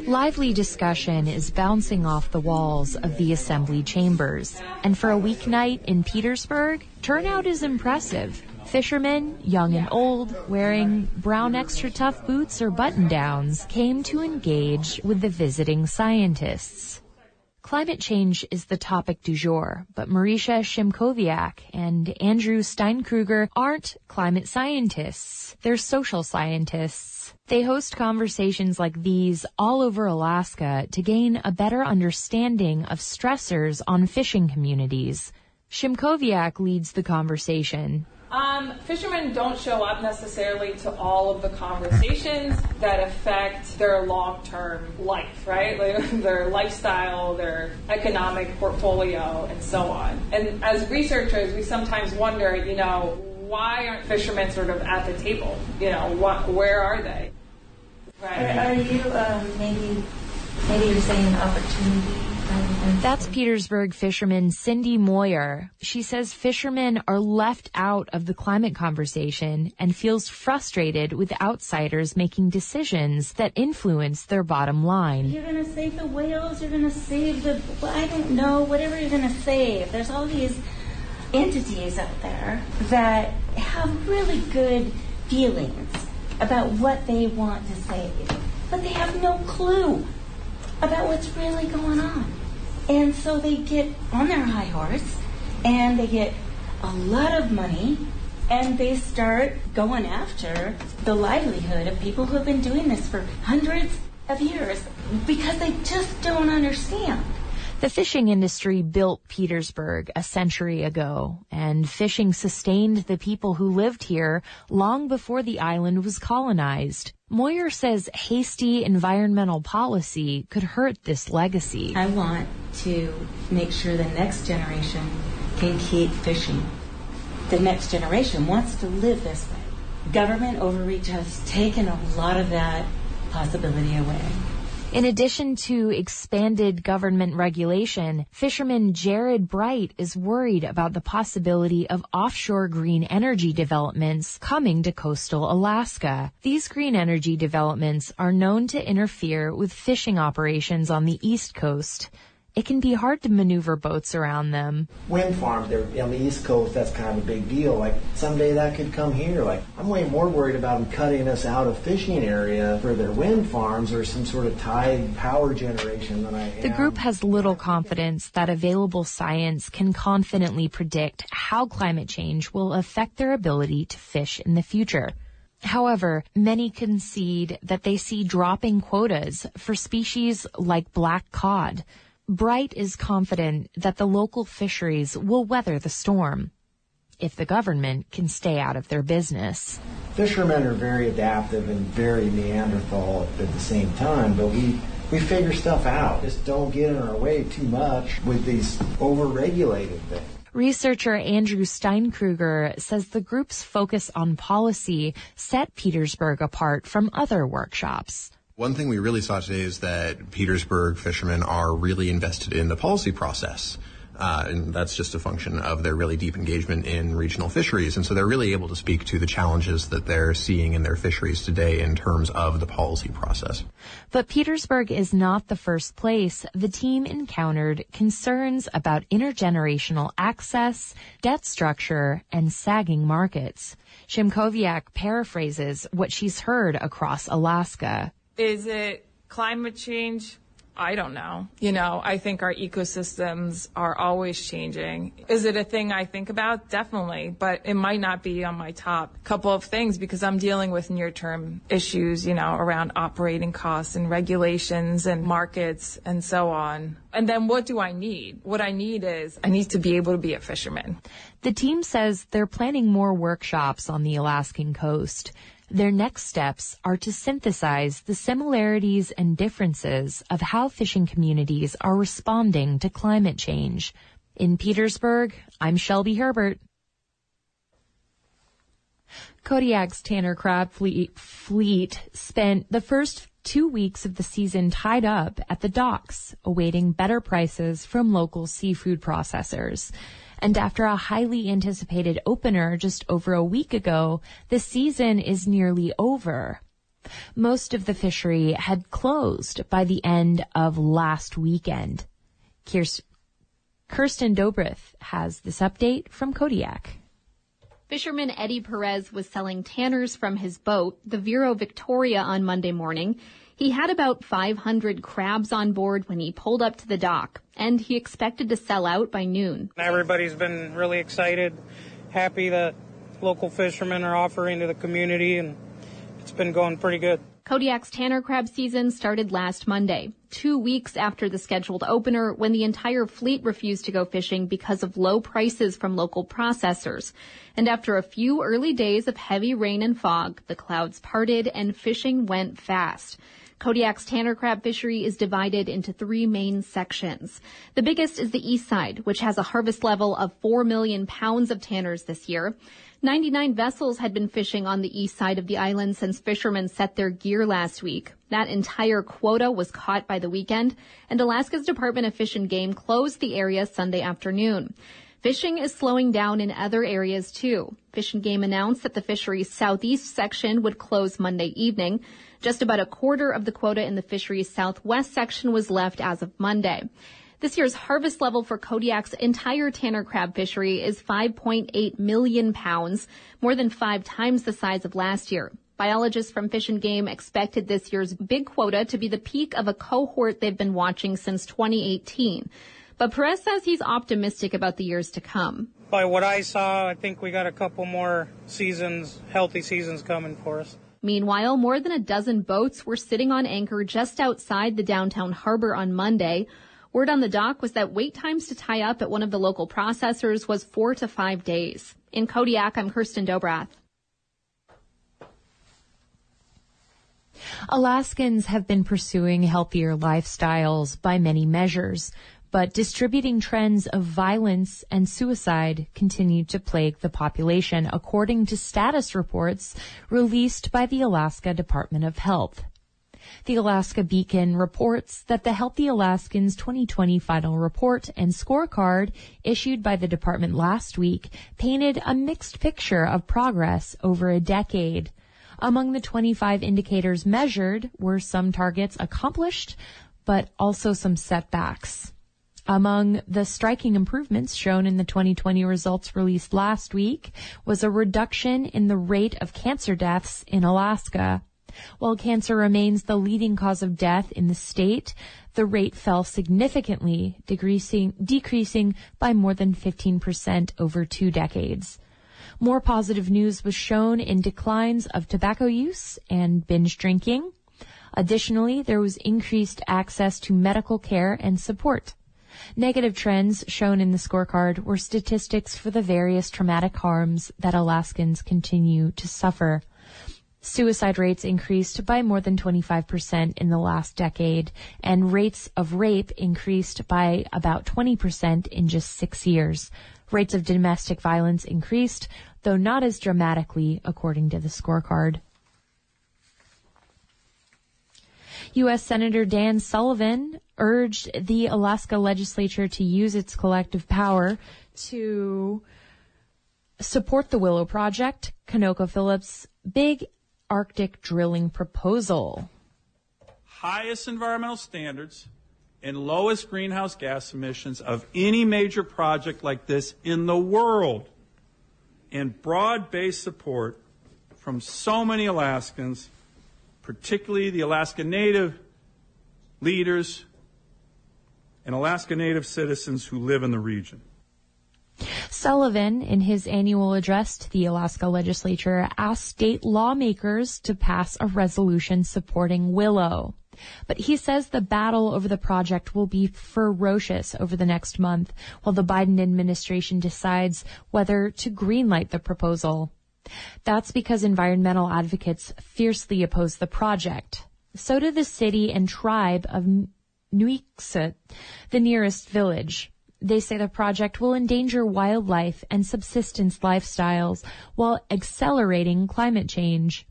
Lively discussion is bouncing off the walls of the assembly chambers. And for a weeknight in Petersburg, turnout is impressive. Fishermen, young and old, wearing brown XtraTuf boots or button downs, came to engage with the visiting scientists. Climate change is the topic du jour, but Marysia Szymkowiak and Andrew Steinkruger aren't climate scientists. They're social scientists. They host conversations like these all over Alaska to gain a better understanding of stressors on fishing communities. Szymkowiak leads the conversation. Um, fishermen don't show up necessarily to all of the conversations that affect their long term life, right? Like their lifestyle, their economic portfolio, and so on. And as researchers, we sometimes wonder, you know, why aren't fishermen sort of at the table? You know, what, where are they? Right. Are, are you um, maybe maybe you're saying an opportunity? That's Petersburg fisherman Cindy Moyer. She says fishermen are left out of the climate conversation and feels frustrated with outsiders making decisions that influence their bottom line. You're going to save the whales, you're going to save the, I don't know, whatever you're going to save. There's all these entities out there that have really good feelings about what they want to save, but they have no clue about what's really going on. And so they get on their high horse and they get a lot of money and they start going after the livelihood of people who have been doing this for hundreds of years because they just don't understand. The fishing industry built Petersburg a century ago, and fishing sustained the people who lived here long before the island was colonized. Moyer says hasty environmental policy could hurt this legacy. I want to make sure the next generation can keep fishing. The next generation wants to live this way. Government overreach has taken a lot of that possibility away. In addition to expanded government regulation, fisherman Jared Bright is worried about the possibility of offshore green energy developments coming to coastal Alaska. These green energy developments are known to interfere with fishing operations on the East Coast it can be hard to maneuver boats around them. Wind farms, they're on the East Coast, that's kind of a big deal. Like, someday that could come here. Like, I'm way more worried about them cutting us out of fishing area for their wind farms or some sort of tide power generation than I am. The group has little confidence that available science can confidently predict how climate change will affect their ability to fish in the future. However, many concede that they see dropping quotas for species like black cod, Bright is confident that the local fisheries will weather the storm if the government can stay out of their business. Fishermen are very adaptive and very Neanderthal at the same time, but we we figure stuff out. Just don't get in our way too much with these over-regulated things. Researcher Andrew Steinkruger says the group's focus on policy set Petersburg apart from other workshops. One thing we really saw today is that Petersburg fishermen are really invested in the policy process. Uh, and that's just a function of their really deep engagement in regional fisheries. And so they're really able to speak to the challenges that they're seeing in their fisheries today in terms of the policy process. But Petersburg is not the first place the team encountered concerns about intergenerational access, debt structure, and sagging markets. Szymkowiak paraphrases what she's heard across Alaska. Is it climate change? I don't know. You know, I think our ecosystems are always changing. Is it a thing I think about? Definitely, but it might not be on my top couple of things because I'm dealing with near term issues, you know, around operating costs and regulations and markets and so on. And then what do I need? What I need is I need to be able to be a fisherman. The team says they're planning more workshops on the Alaskan coast. Their next steps are to synthesize the similarities and differences of how fishing communities are responding to climate change. In Petersburg, I'm Shelby Herbert. Kodiak's Tanner Crab fleet, fleet spent the first two weeks of the season tied up at the docks, awaiting better prices from local seafood processors. And after a highly anticipated opener just over a week ago, the season is nearly over. Most of the fishery had closed by the end of last weekend. Kirsten Dobroth has this update from Kodiak. Fisherman Eddie Perez was selling tanners from his boat, the Vero Victoria, on Monday morning. He had about 500 crabs on board when he pulled up to the dock, and he expected to sell out by noon. Everybody's been really excited, happy that local fishermen are offering to the community, and it's been going pretty good. Kodiak's Tanner crab season started last Monday, two weeks after the scheduled opener when the entire fleet refused to go fishing because of low prices from local processors. And after a few early days of heavy rain and fog, the clouds parted and fishing went fast. Kodiak's Tanner crab fishery is divided into three main sections. The biggest is the east side, which has a harvest level of 4 million pounds of tanners this year. 99 vessels had been fishing on the east side of the island since fishermen set their gear last week. That entire quota was caught by the weekend, and Alaska's Department of Fish and Game closed the area Sunday afternoon. Fishing is slowing down in other areas too. Fish and Game announced that the fishery's southeast section would close Monday evening. Just about a quarter of the quota in the fishery's southwest section was left as of Monday. This year's harvest level for Kodiak's entire Tanner crab fishery is 5.8 million pounds, more than five times the size of last year. Biologists from Fish and Game expected this year's big quota to be the peak of a cohort they've been watching since 2018. But Perez says he's optimistic about the years to come. By what I saw, I think we got a couple more seasons, healthy seasons coming for us. Meanwhile, more than a dozen boats were sitting on anchor just outside the downtown harbor on Monday. Word on the dock was that wait times to tie up at one of the local processors was four to five days. In Kodiak, I'm Kirsten Dobroth. Alaskans have been pursuing healthier lifestyles by many measures, but distributing trends of violence and suicide continue to plague the population, according to status reports released by the Alaska Department of Health. The Alaska Beacon reports that the Healthy Alaskans 2020 final report and scorecard issued by the department last week painted a mixed picture of progress over a decade. Among the 25 indicators measured were some targets accomplished, but also some setbacks. Among the striking improvements shown in the 2020 results released last week was a reduction in the rate of cancer deaths in Alaska. While cancer remains the leading cause of death in the state, the rate fell significantly, decreasing, decreasing by more than 15% over two decades. More positive news was shown in declines of tobacco use and binge drinking. Additionally, there was increased access to medical care and support. Negative trends shown in the scorecard were statistics for the various traumatic harms that Alaskans continue to suffer. Suicide rates increased by more than 25% in the last decade, and rates of rape increased by about 20% in just six years. Rates of domestic violence increased, though not as dramatically, according to the scorecard. U.S. Senator Dan Sullivan urged the Alaska legislature to use its collective power to support the Willow Project, ConocoPhillips' big Arctic drilling proposal. Highest environmental standards and lowest greenhouse gas emissions of any major project like this in the world, and broad based support from so many Alaskans, particularly the Alaska Native leaders and Alaska Native citizens who live in the region. Sullivan, in his annual address to the Alaska legislature, asked state lawmakers to pass a resolution supporting Willow. But he says the battle over the project will be ferocious over the next month while the Biden administration decides whether to greenlight the proposal. That's because environmental advocates fiercely oppose the project. So do the city and tribe of Nuiqsut, the nearest village. They say the project will endanger wildlife and subsistence lifestyles while accelerating climate change.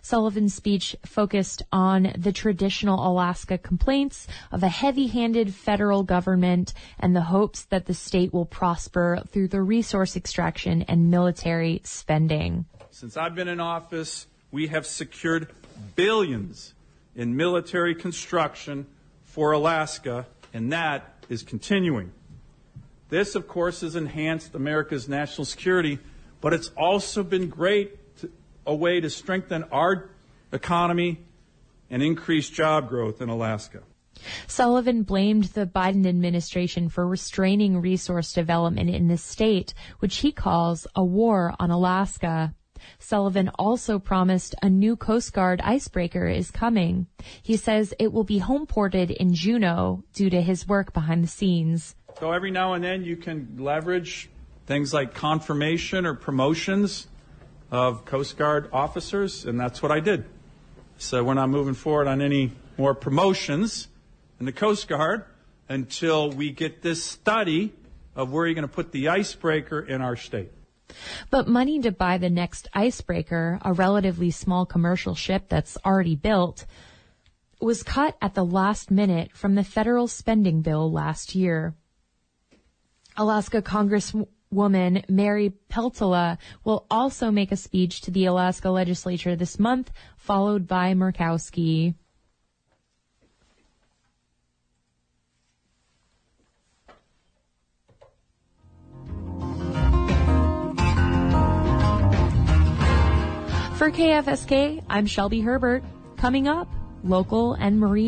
Sullivan's speech focused on the traditional Alaska complaints of a heavy-handed federal government and the hopes that the state will prosper through the resource extraction and military spending. Since I've been in office, we have secured billions in military construction for Alaska, and that is continuing. This, of course, has enhanced America's national security, but it's also been great to, a way to strengthen our economy and increase job growth in Alaska. Sullivan blamed the Biden administration for restraining resource development in the state, which he calls a war on Alaska. Sullivan also promised a new Coast Guard icebreaker is coming. He says it will be home ported in Juneau due to his work behind the scenes. So every now and then you can leverage things like confirmation or promotions of Coast Guard officers, and that's what I did. So we're not moving forward on any more promotions in the Coast Guard until we get this study of where you're going to put the icebreaker in our state. But money to buy the next icebreaker, a relatively small commercial ship that's already built, was cut at the last minute from the federal spending bill last year. Alaska Congresswoman Mary Peltola will also make a speech to the Alaska legislature this month, followed by Murkowski. For KFSK, I'm Shelby Herbert. Coming up, local and marine.